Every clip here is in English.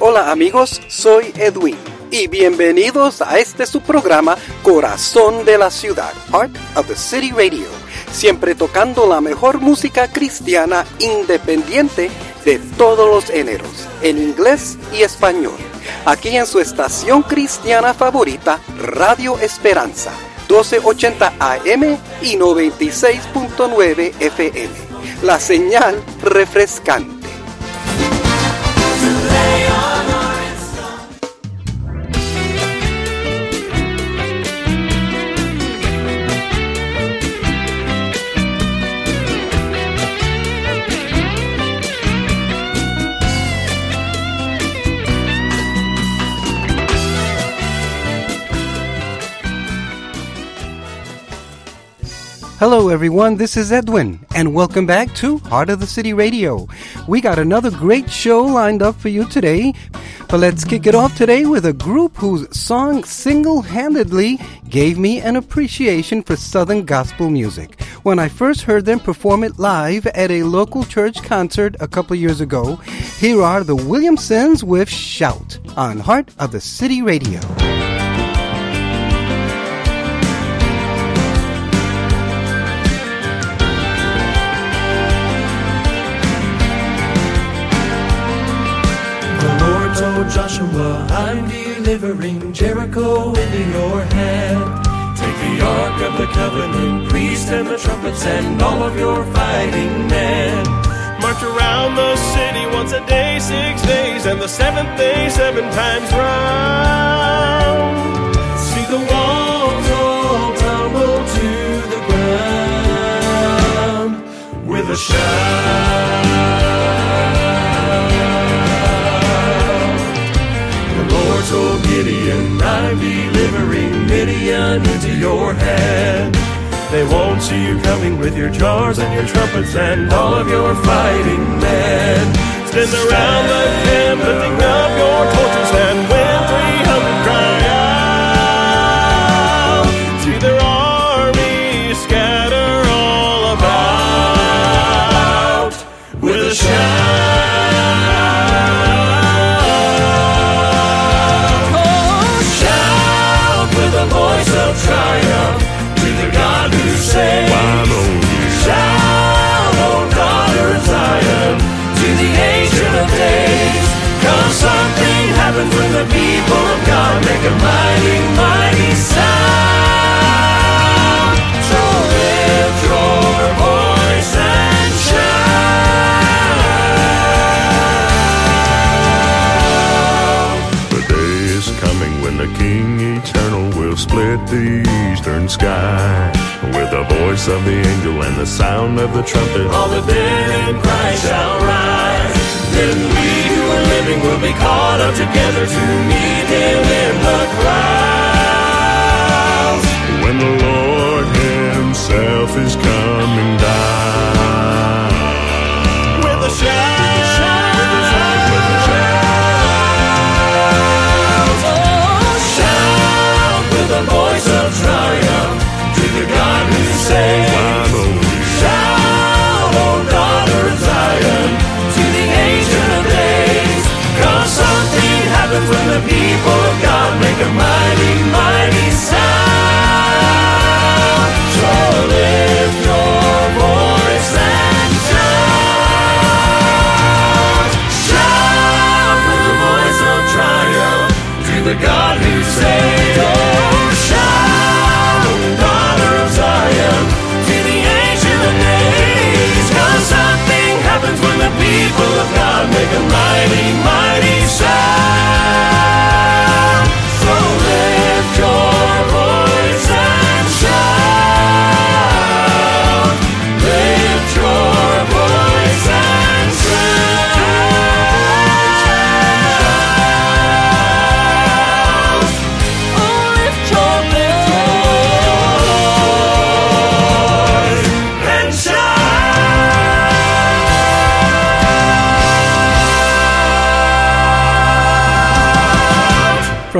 Hola amigos, soy Edwin y bienvenidos a este su programa Corazón de la Ciudad, Heart of the City Radio, siempre tocando la mejor música cristiana independiente de todos los géneros, en inglés y español, aquí en su estación cristiana favorita, Radio Esperanza, 1280 AM y 96.9 FM, la señal refrescante. Hello, everyone. This is Edwin, and welcome back to Heart of the City Radio. We got another great show lined up for you today, but let's kick it off today with a group whose song single handedly gave me an appreciation for Southern gospel music. When I first heard them perform it live at a local church concert a couple years ago, here are the Williamsons with Shout on Heart of the City Radio. Joshua, I'm delivering Jericho into your hand. Take the ark of the covenant, priest and the trumpets, and all of your fighting men. March around the city once a day, six days, and the seventh day, seven times round. See the walls all tumble to the ground with a shout. Into your hand. They won't see you coming with your jars and your trumpets and all of your fighting men. Stand around the camp, lifting up your torches, and the people of God make a mighty, mighty sound. So lift your voice and shout. The day is coming when the King eternal will split the eastern sky with the voice of the angel and the sound of the trumpet. All the dead in Christ shall rise. Then we who are living will be caught up together to meet Him in the clouds. When the Lord Himself is coming down the people of God make a mighty, mighty sound.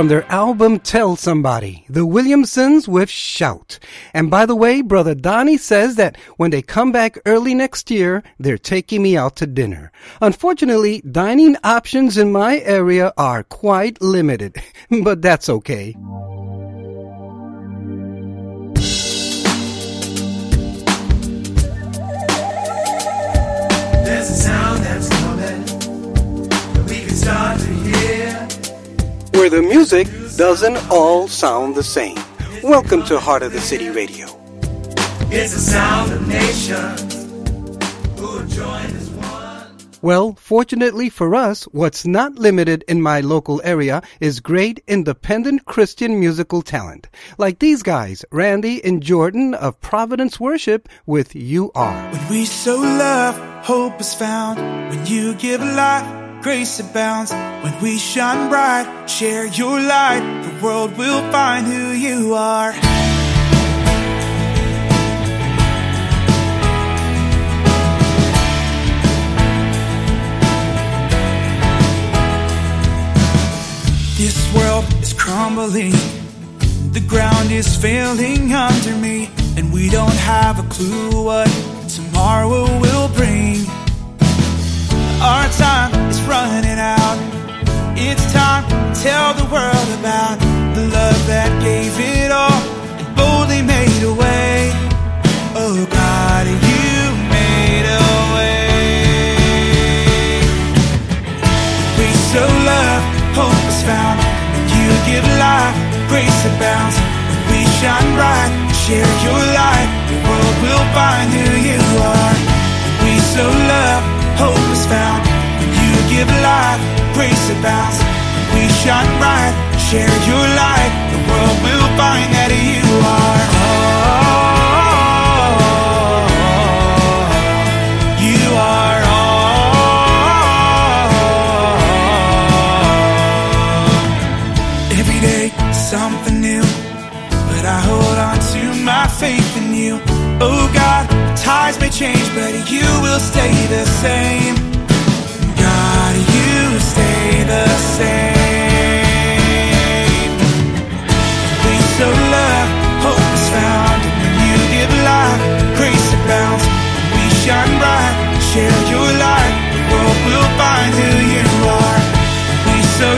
From their album Tell Somebody, the Williamsons with Shout. And by the way, Brother Donnie says that when they come back early next year, they're taking me out to dinner. Unfortunately, dining options in my area are quite limited, but that's okay. There's a sound where the music doesn't all sound the same. Welcome to Heart of the City Radio. It's the sound of nations who have joined as one. Well, fortunately for us, what's not limited in my local area is great independent Christian musical talent. Like these guys, Randy and Jordan of Providence Worship with You Are. When we sow love, hope is found. When you give life, grace abounds. When we shine bright, share your light, the world will find who you are. This world is crumbling. The ground is failing under me, and we don't have a clue what tomorrow will. Our time is running out. It's time to tell the world about the love that gave it all and boldly made a way. Oh God, you made a way. We sow love, hope is found. When you give life, grace abounds. We shine bright, share your light, the world will find who you are. We sow love, hope is found. When you give life, grace abounds. We shine bright, share your light, the world will find that you are. all. You are all. Every day, something new. But I hold on to my faith in you. Oh Ties may change, but you will stay the same. God, you stay the same. We sow love, hope is found. And when you give life, grace abounds. We shine bright, share your light. The world will find who you are. We sow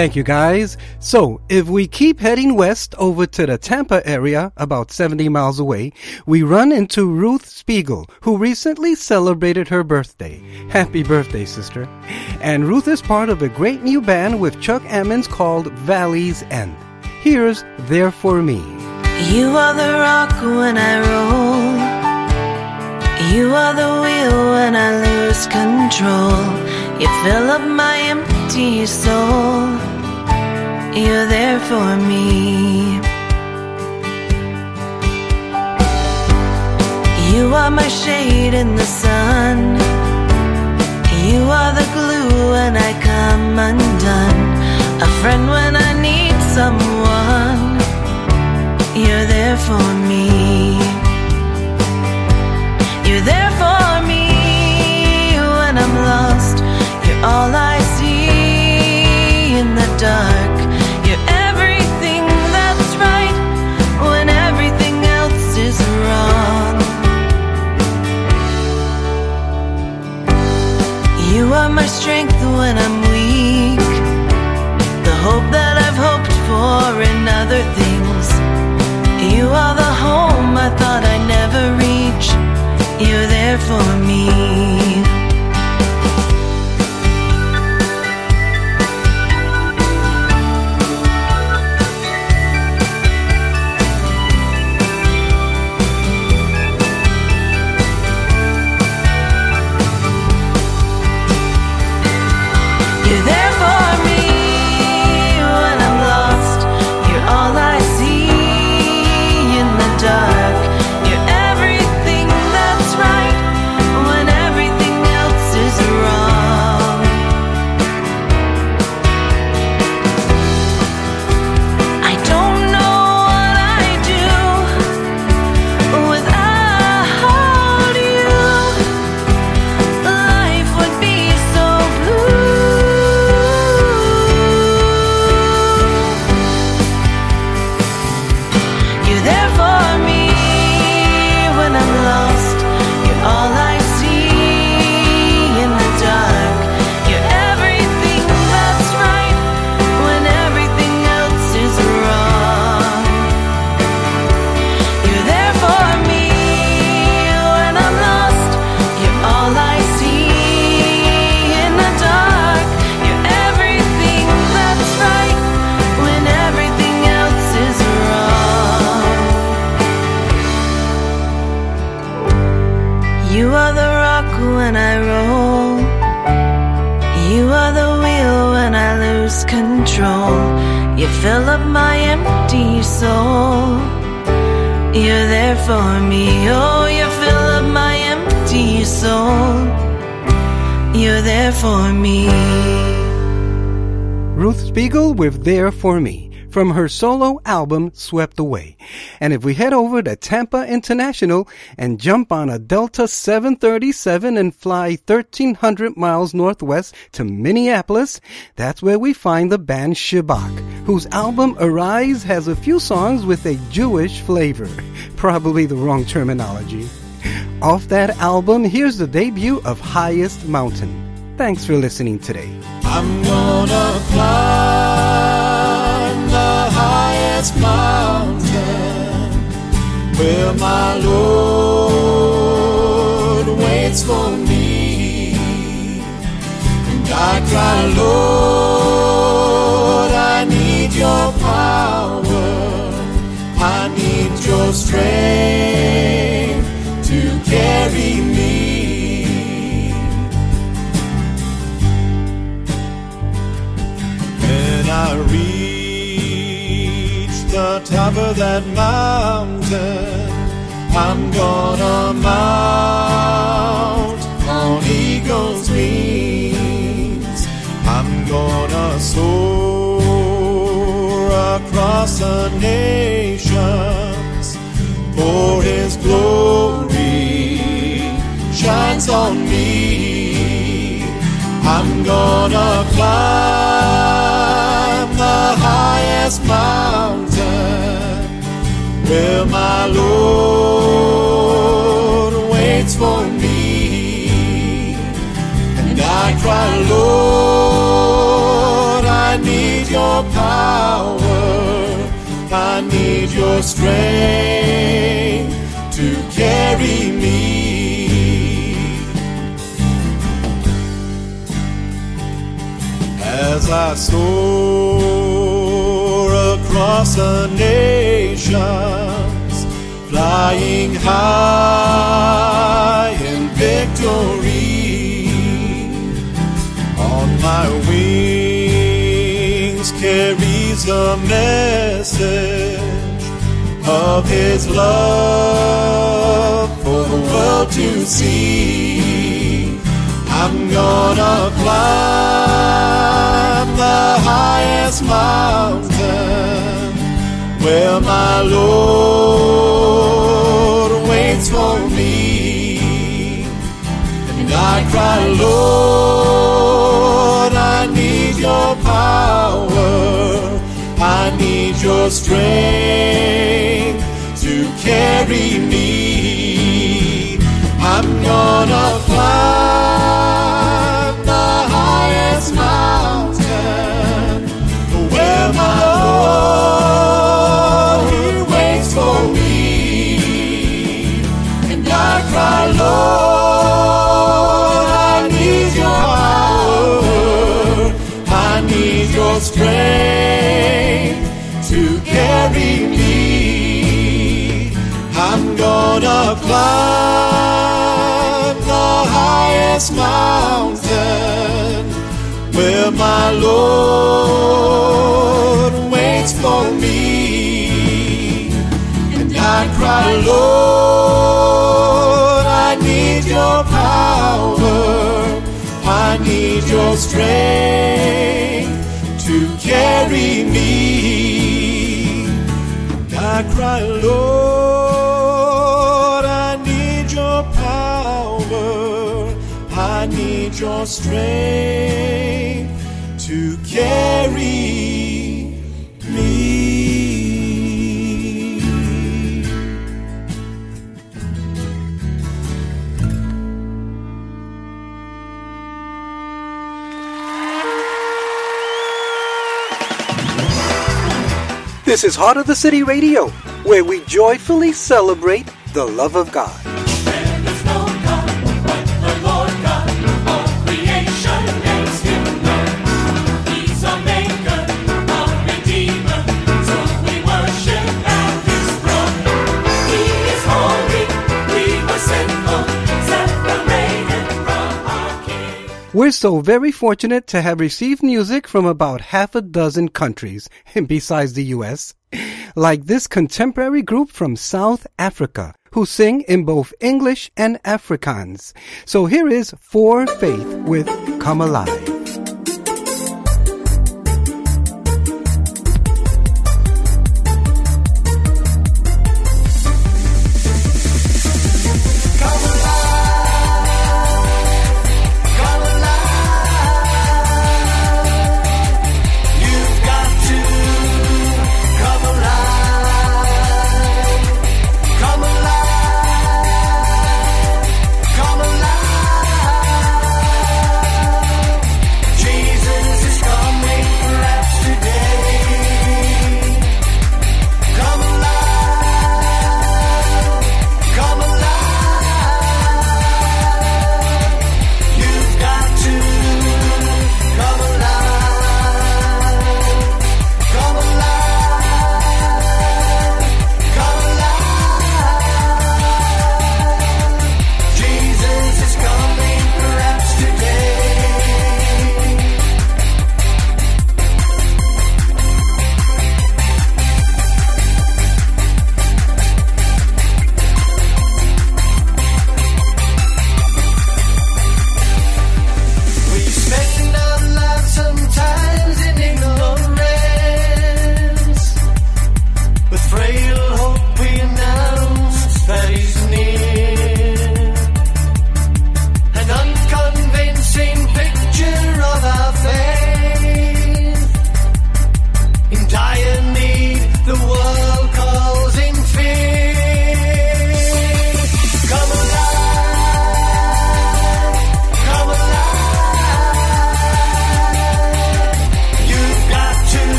Thank you guys. So, if we keep heading west over to the Tampa area, about 70 miles away, we run into Ruth Spiegel, who recently celebrated her birthday. Happy birthday, sister. And Ruth is part of a great new band with Chuck Ammons called Valley's End. Here's There For Me. You are the rock when I roll. You are the wheel when I lose control. You fill up my empty soul. You're there for me. You are my shade in the sun. You are the glue when I come undone. A friend when I need someone. You're there for me. You're there for me when I'm lost. You're all I Are my strength when I'm weak. The hope that I've hoped for in other things. You are the home I thought I'd never reach. You're there for me. With There For Me from her solo album Swept Away. And if we head over to Tampa International and jump on a Delta 737 and fly 1300 miles northwest to Minneapolis, that's where we find the band Shabak, whose album Arise has a few songs with a Jewish flavor. Probably the wrong terminology. Off that album, here's the debut of Highest Mountain. Thanks for listening today. I'm gonna the highest mountain where my Lord waits for me. And I cry, Lord, I need your power. I need your strength to carry me. Top of that mountain, I'm gonna mount on eagle's wings. For me. And I cry, Lord, I need your power. I need your strength to carry me. as I soar across the nations, flying high in victory. On my wings carries a message of His love for the world to see. I'm gonna climb the highest mountain where my Lord waits for me. And I cry, Lord, I need your power. I need your strength to carry me. I'm gonna climb highest mountain where my Lord waits for me. And I cry, Lord, I need your power. I need your strength to carry me. I cry, Lord, your strength to carry me. This is Heart of the City Radio, where we joyfully celebrate the love of God. We're so very fortunate to have received music from about half a dozen countries, besides the U.S., like this contemporary group from South Africa, who sing in both English and Afrikaans. So here is For Faith with Come Alive.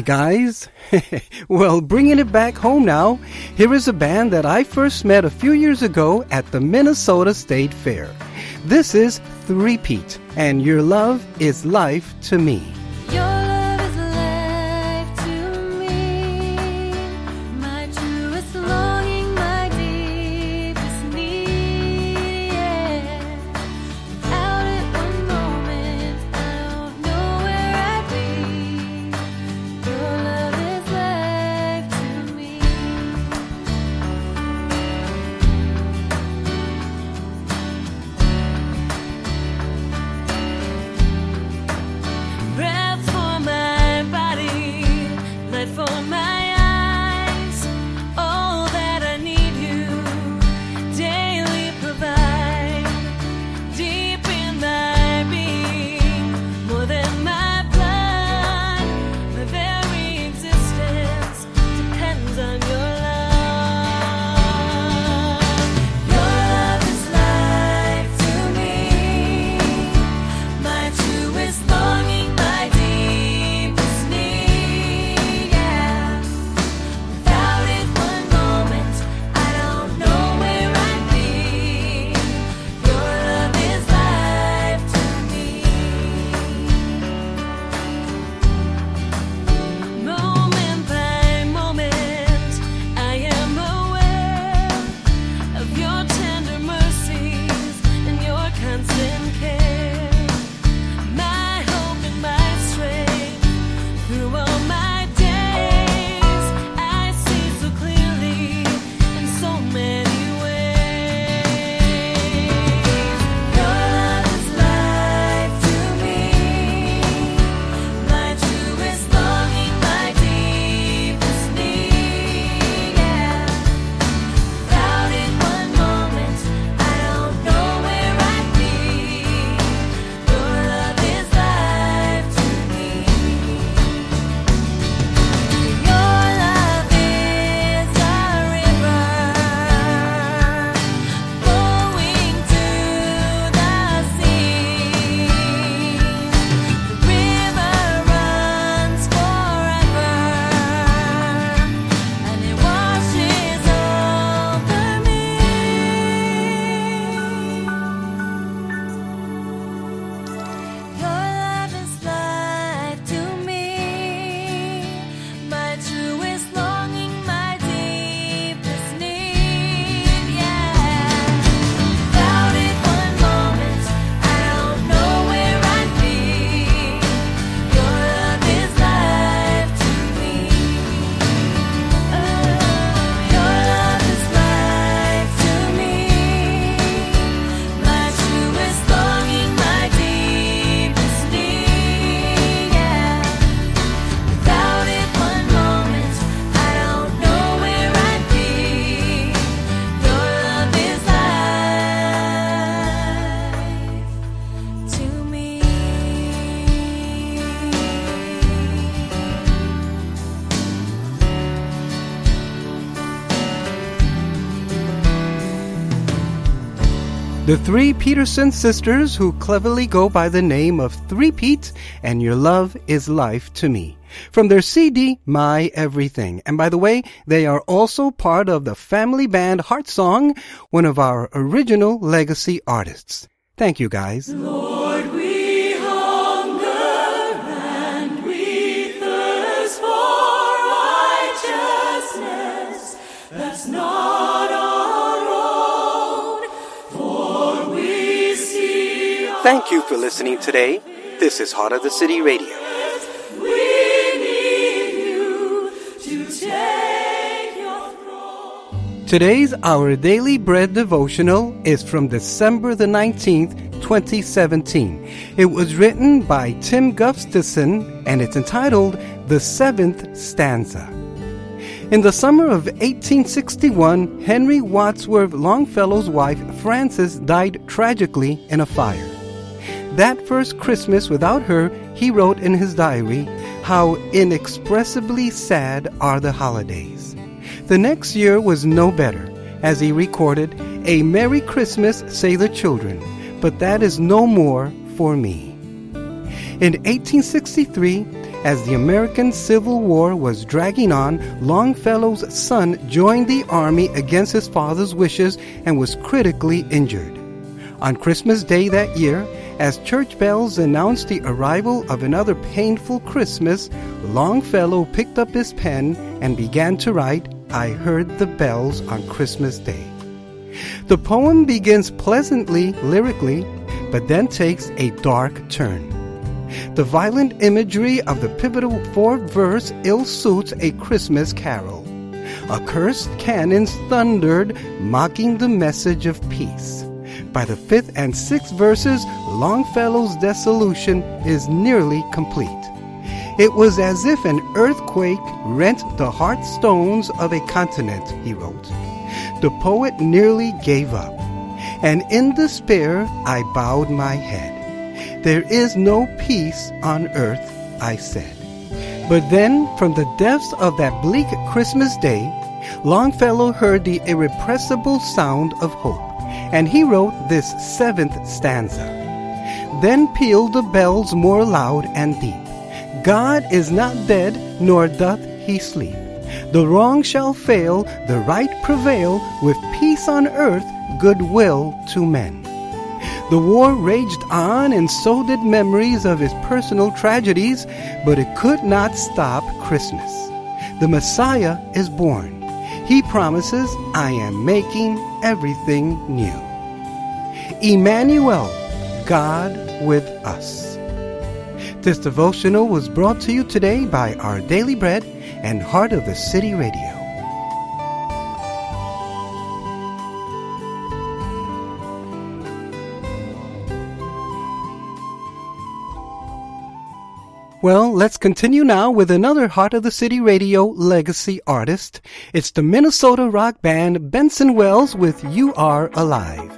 Guys. well, bringing it back home now, here is a band that I first met a few years ago at the Minnesota State Fair. This is Three Pete, and your love is life to me. The three Peterson sisters who cleverly go by the name of Three Pete and Your Love is Life to Me. From their CD, My Everything. And by the way, they are also part of the family band Heart Song, one of our original legacy artists. Thank you guys. Lord, Thank you for listening today. This is Heart of the City Radio. Today's Our Daily Bread devotional is from December the 19th, 2017. It was written by Tim Gustafson and it's entitled The Seventh Stanza. In the summer of 1861, Henry Wadsworth Longfellow's wife Frances died tragically in a fire. That first Christmas without her, he wrote in his diary, How inexpressibly sad are the holidays. The next year was no better, as he recorded, A Merry Christmas, say the children, but that is no more for me. In 1863, as the American Civil War was dragging on, Longfellow's son joined the army against his father's wishes and was critically injured. On Christmas Day that year, as church bells announced the arrival of another painful Christmas, Longfellow picked up his pen and began to write, I Heard the Bells on Christmas Day. The poem begins pleasantly lyrically, but then takes a dark turn. The violent imagery of the pivotal fourth verse ill suits a Christmas carol. Accursed cannons thundered, mocking the message of peace. By the fifth and sixth verses, Longfellow's dissolution is nearly complete. It was as if an earthquake rent the heart stones of a continent, he wrote. The poet nearly gave up, and in despair I bowed my head. There is no peace on earth, I said. But then, from the depths of that bleak Christmas day, Longfellow heard the irrepressible sound of hope, and he wrote this seventh stanza. Then pealed the bells more loud and deep. God is not dead, nor doth he sleep. The wrong shall fail, the right prevail, with peace on earth, goodwill to men. The war raged on, and so did memories of his personal tragedies, but it could not stop Christmas. The Messiah is born. He promises, I am making everything new. Emmanuel, God with us. This devotional was brought to you today by Our Daily Bread and Heart of the City Radio. Well, let's continue now with another Heart of the City Radio legacy artist. It's the Minnesota rock band Benson Wells with You Are Alive.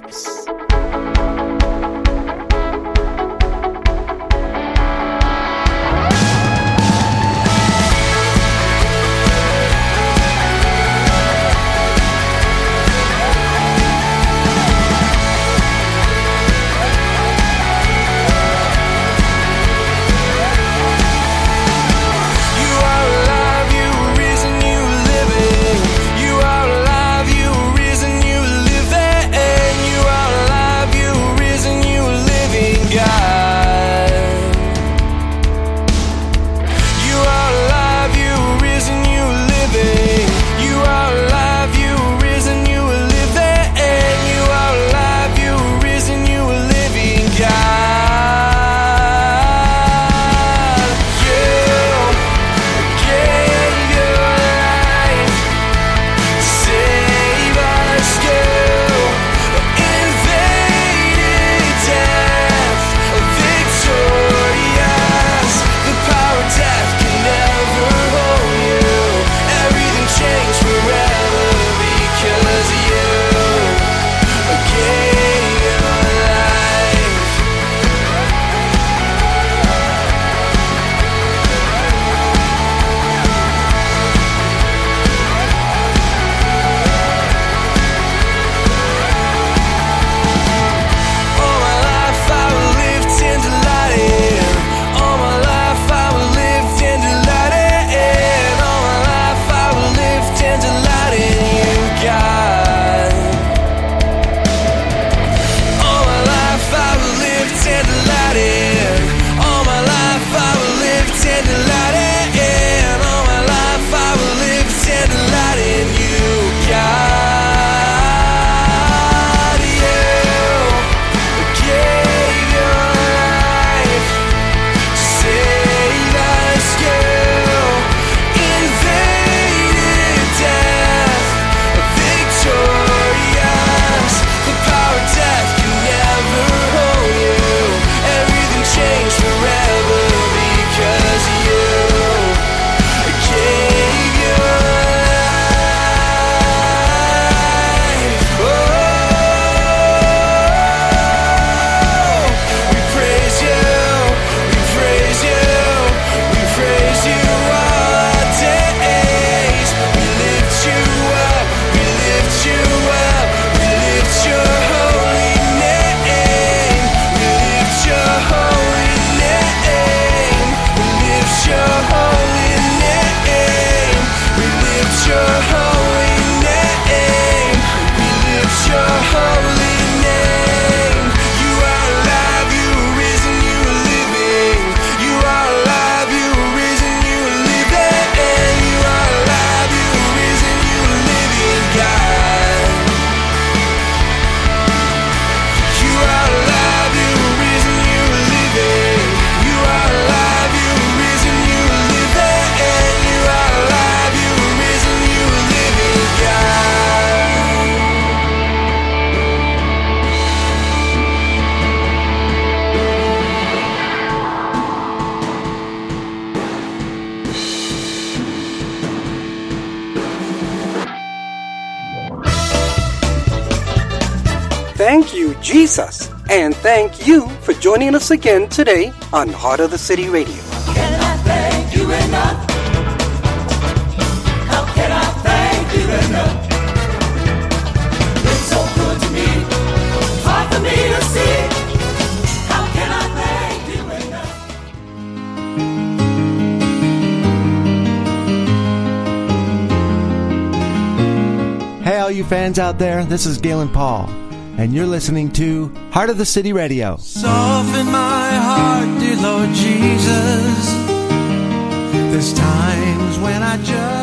Joining us again today on Heart of the City Radio. Hey, all you fans out there, this is Galen Paul, and you're listening to Heart of the City Radio. Soften my heart, dear Lord Jesus. There's times when I just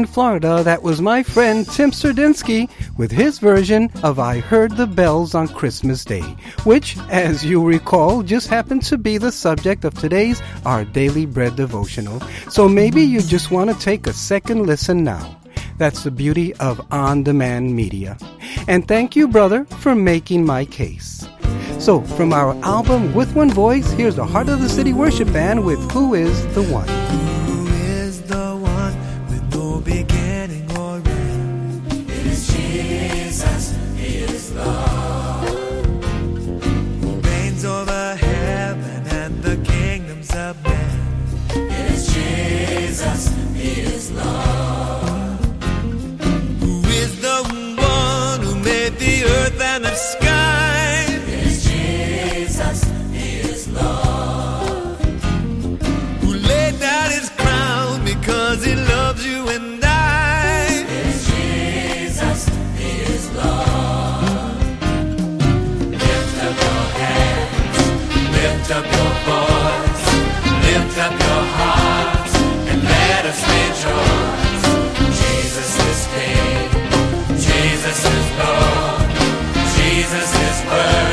Lakeland, Florida, that was my friend Tim Serdinsky with his version of I Heard the Bells on Christmas Day, which, as you recall, just happened to be the subject of today's Our Daily Bread devotional. So maybe you just want to take a second listen now. That's the beauty of on demand media. And thank you, brother, for making my case. So, from our album With One Voice, here's the Heart of the City Worship Band with Who is the One. lift up your voice, lift up your heart, and let us rejoice. Jesus is King, Jesus is Lord, Jesus is Word.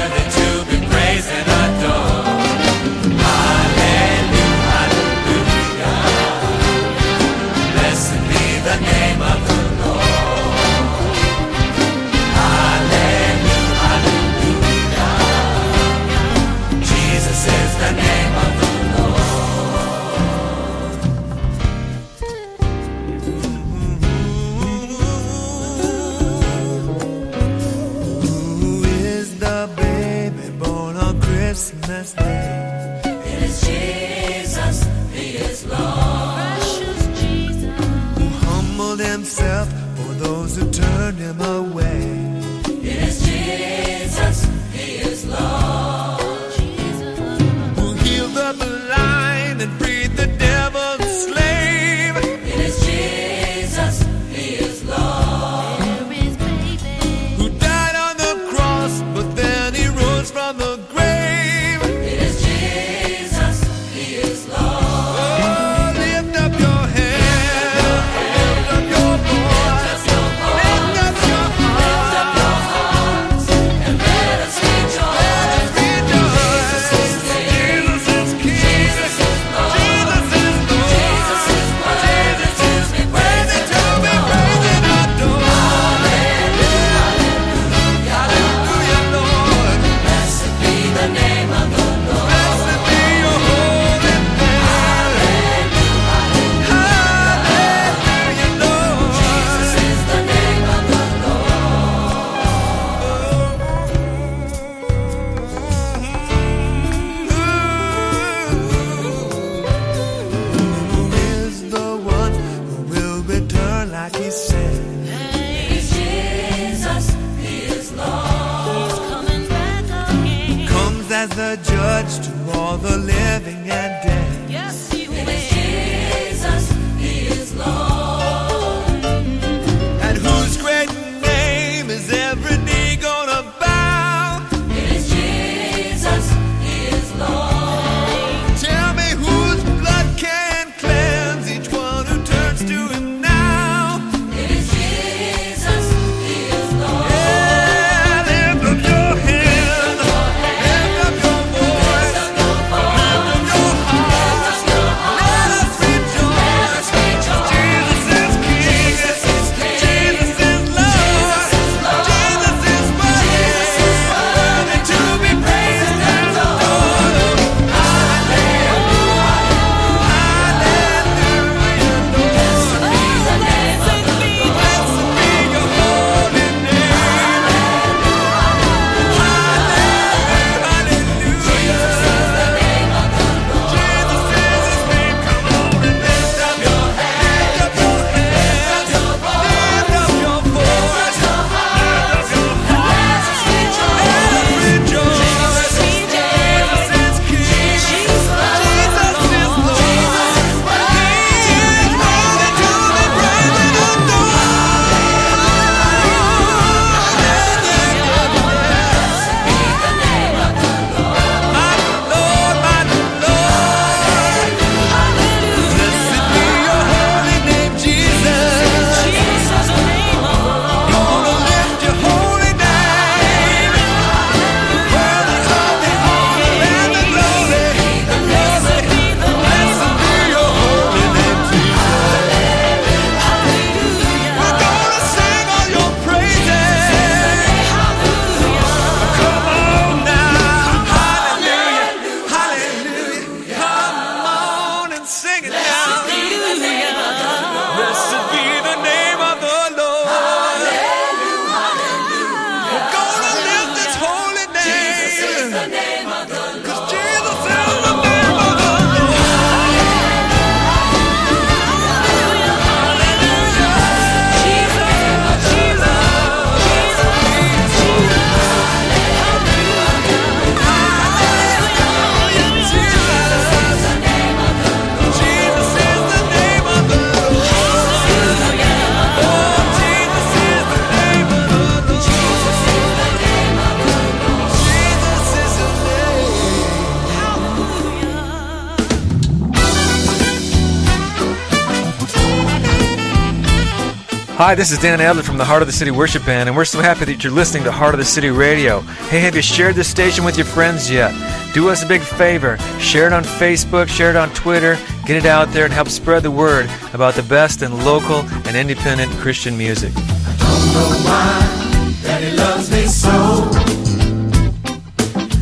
Hi, this is Dan Adler from the Heart of the City Worship Band, and we're so happy that you're listening to Heart of the City Radio. Hey, have you shared this station with your friends yet? Do us a big favor. Share it on Facebook, share it on Twitter, get it out there, and help spread the word about the best in local and independent Christian music. don't know why Daddy loves me so.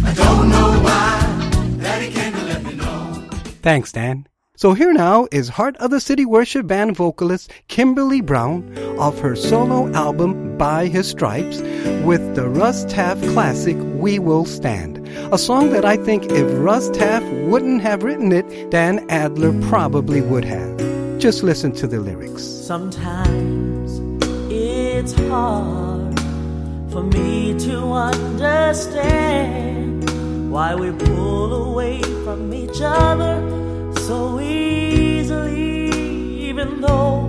I don't know why Daddy came to let me know. Thanks, Dan. So here now is Heart of the City Worship Band vocalist Kimberly Brown of her solo album By His Stripes with the Russ Taff classic We Will Stand. A song that I think if Russ Taff wouldn't have written it, Dan Adler probably would have. Just listen to the lyrics. Sometimes it's hard for me to understand why we pull away from each other so easily, even though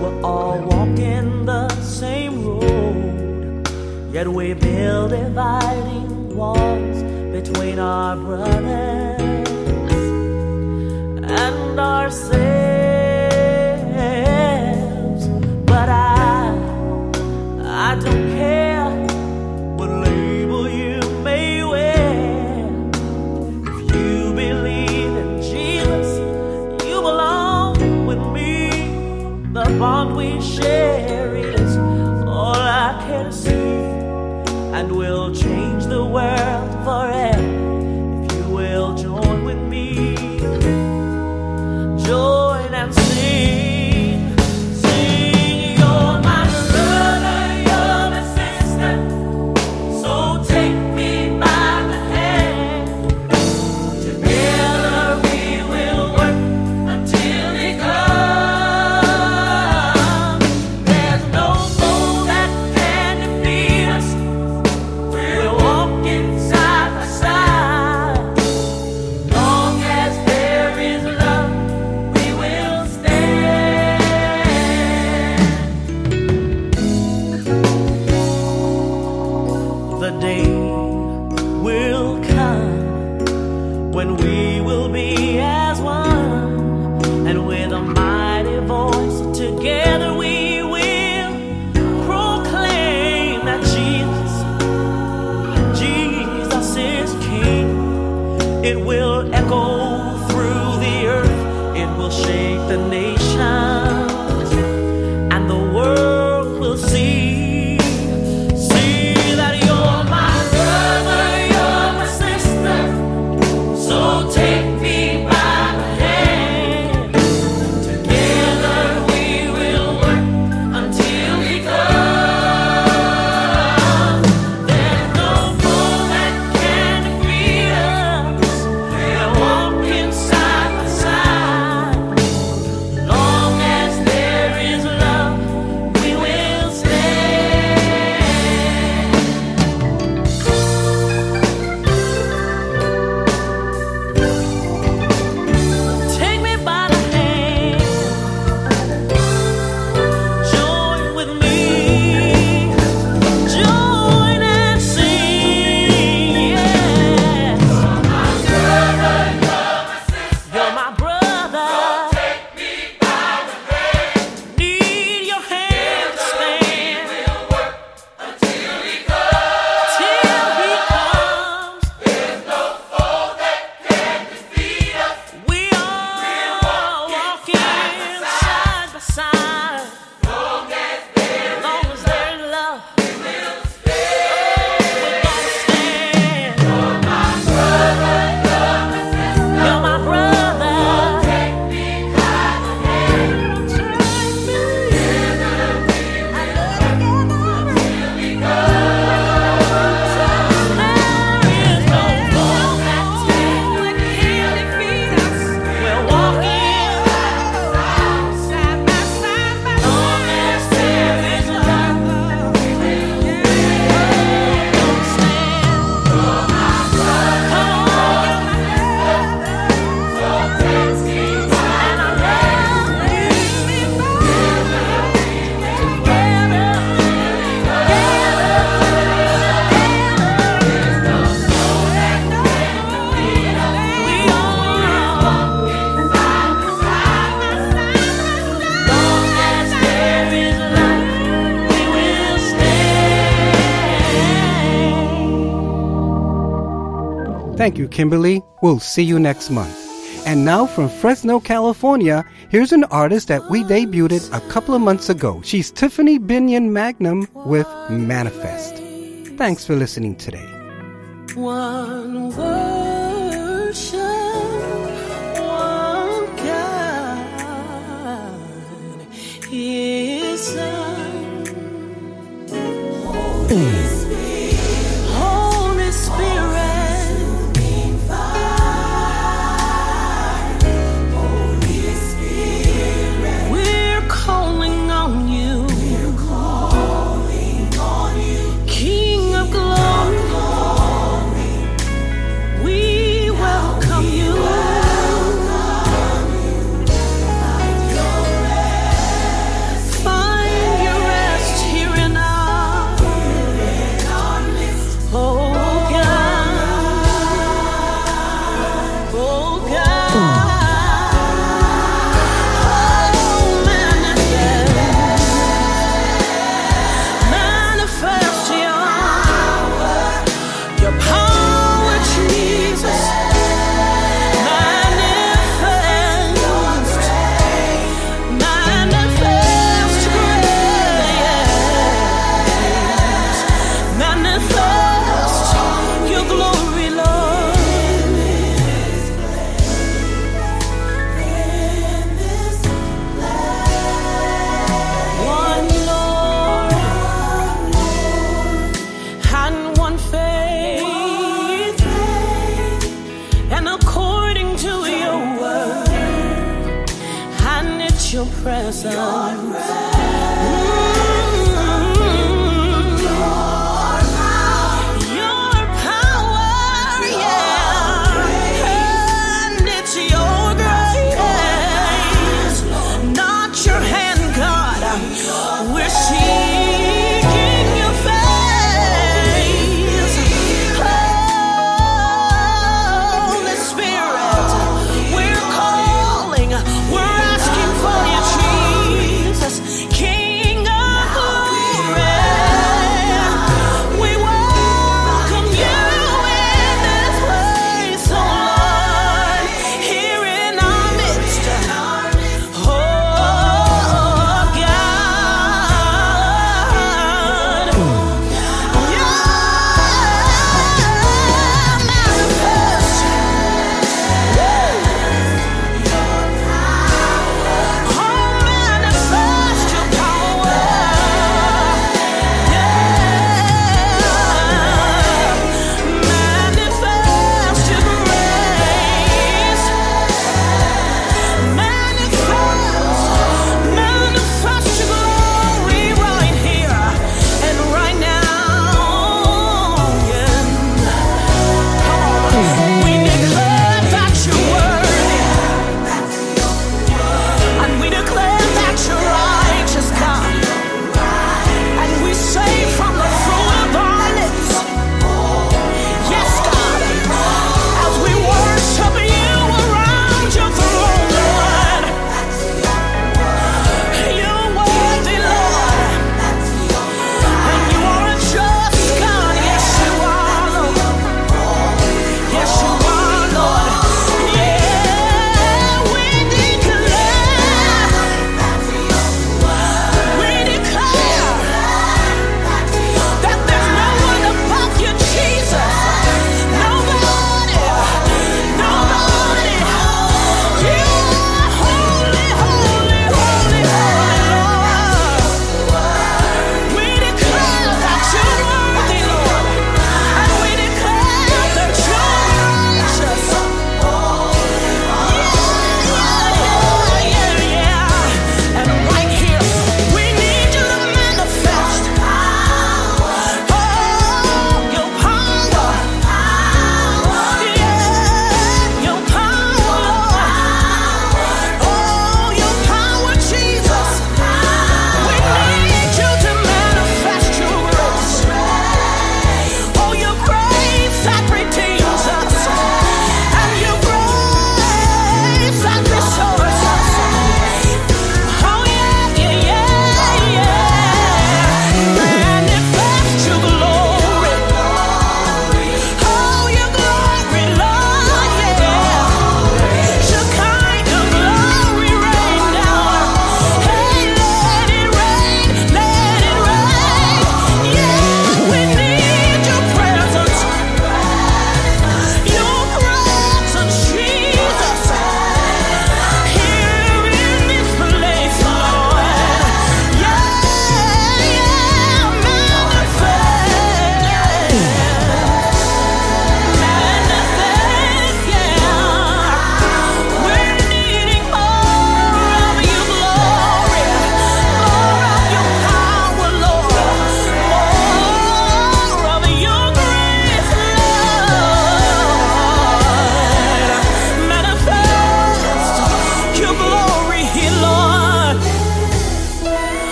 we're all walking the same road. Yet we build dividing walls between our brothers and ourselves. But I, I don't care bond we share is all I can see, and will change the world forever. Kimberly. We'll see you next month. And now from Fresno, California, here's an artist that we debuted a couple of months ago. She's Tiffany Binion Magnum with Manifest. Thanks for listening today. One worship, one God, His Son.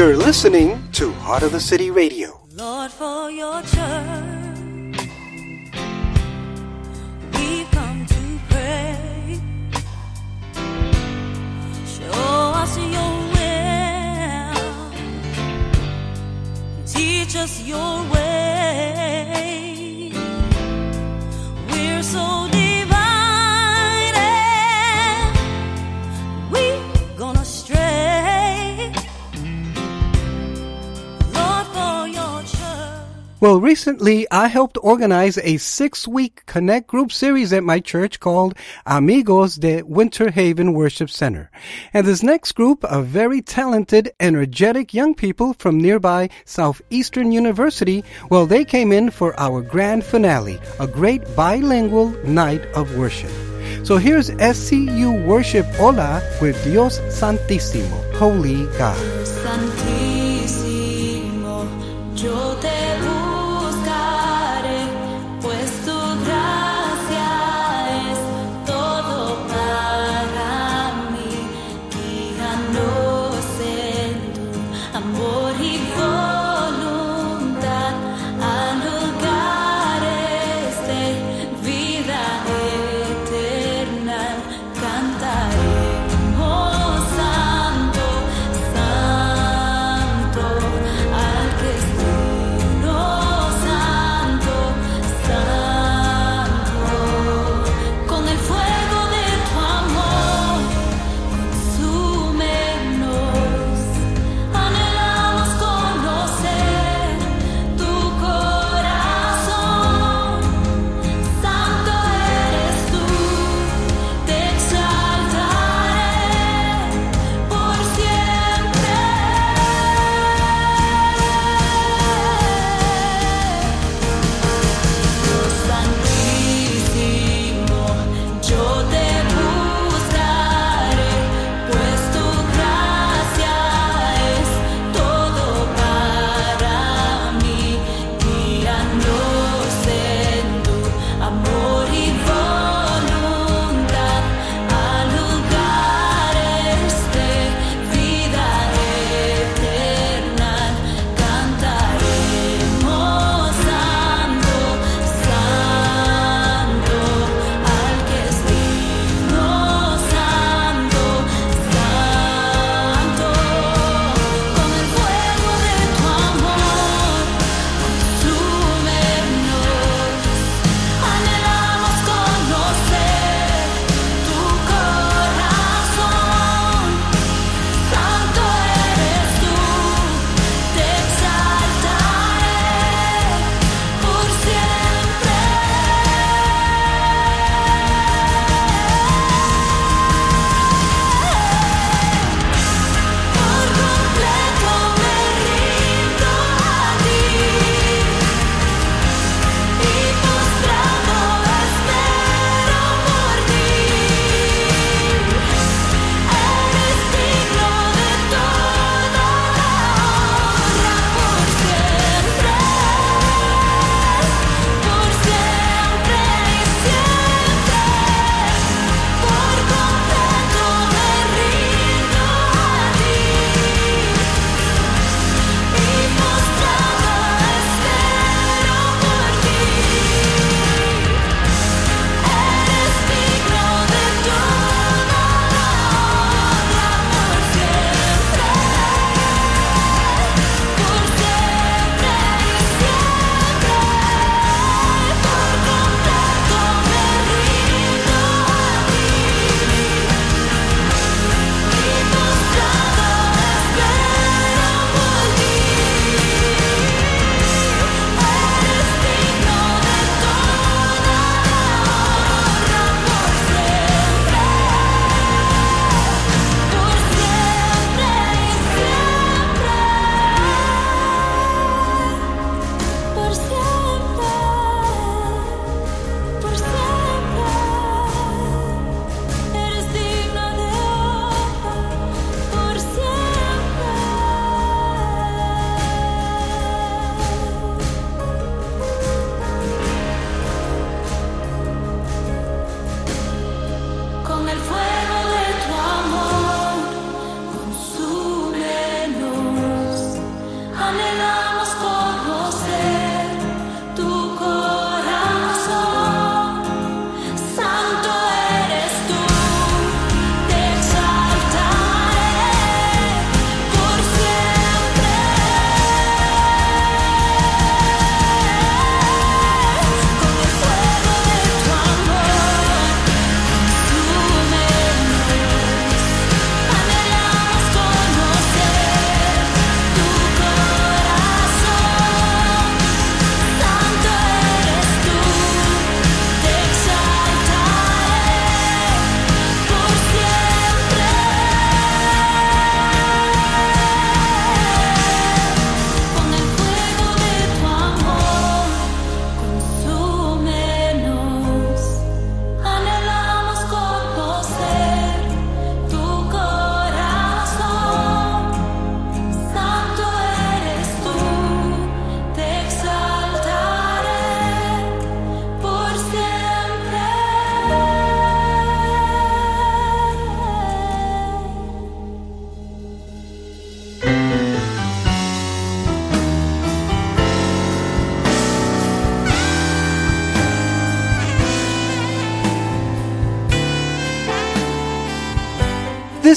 You're listening to Heart of the City Radio. Lord, for your church, we come to pray. Show us your will, teach us your way. Well, recently I helped organize a six week Connect group series at my church called Amigos de Winter Haven Worship Center. And this next group of very talented, energetic young people from nearby Southeastern University, well, they came in for our grand finale, a great bilingual night of worship. So here's SEU Worship Hola with Dios Santísimo, Holy God.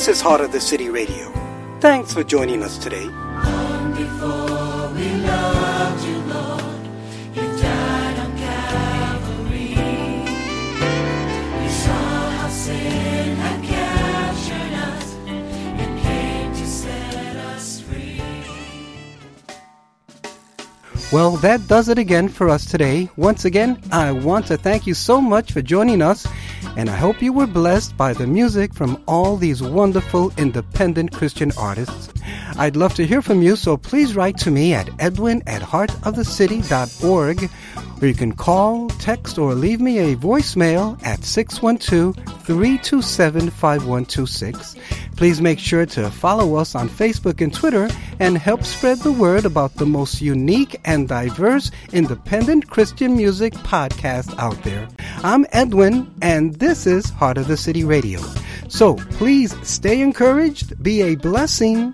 This is Heart of the City Radio. Thanks for joining us today. Before we loved you, Lord, you died on Calvary. You saw how sin had captured us and came to set us free. Well, that does it again for us today. Once again, I want to thank you so much for joining us, and I hope you were blessed by the music from all these wonderful independent Christian artists. I'd love to hear from you, so please write to me at edwin at heartofthecity.org, or you can call, text, or leave me a voicemail at 612 327 5126. Please make sure to follow us on Facebook and Twitter and help spread the word about the most unique and diverse independent Christian music podcast out there. I'm Edwin, and this is Heart of the City Radio. So please stay encouraged, be a blessing,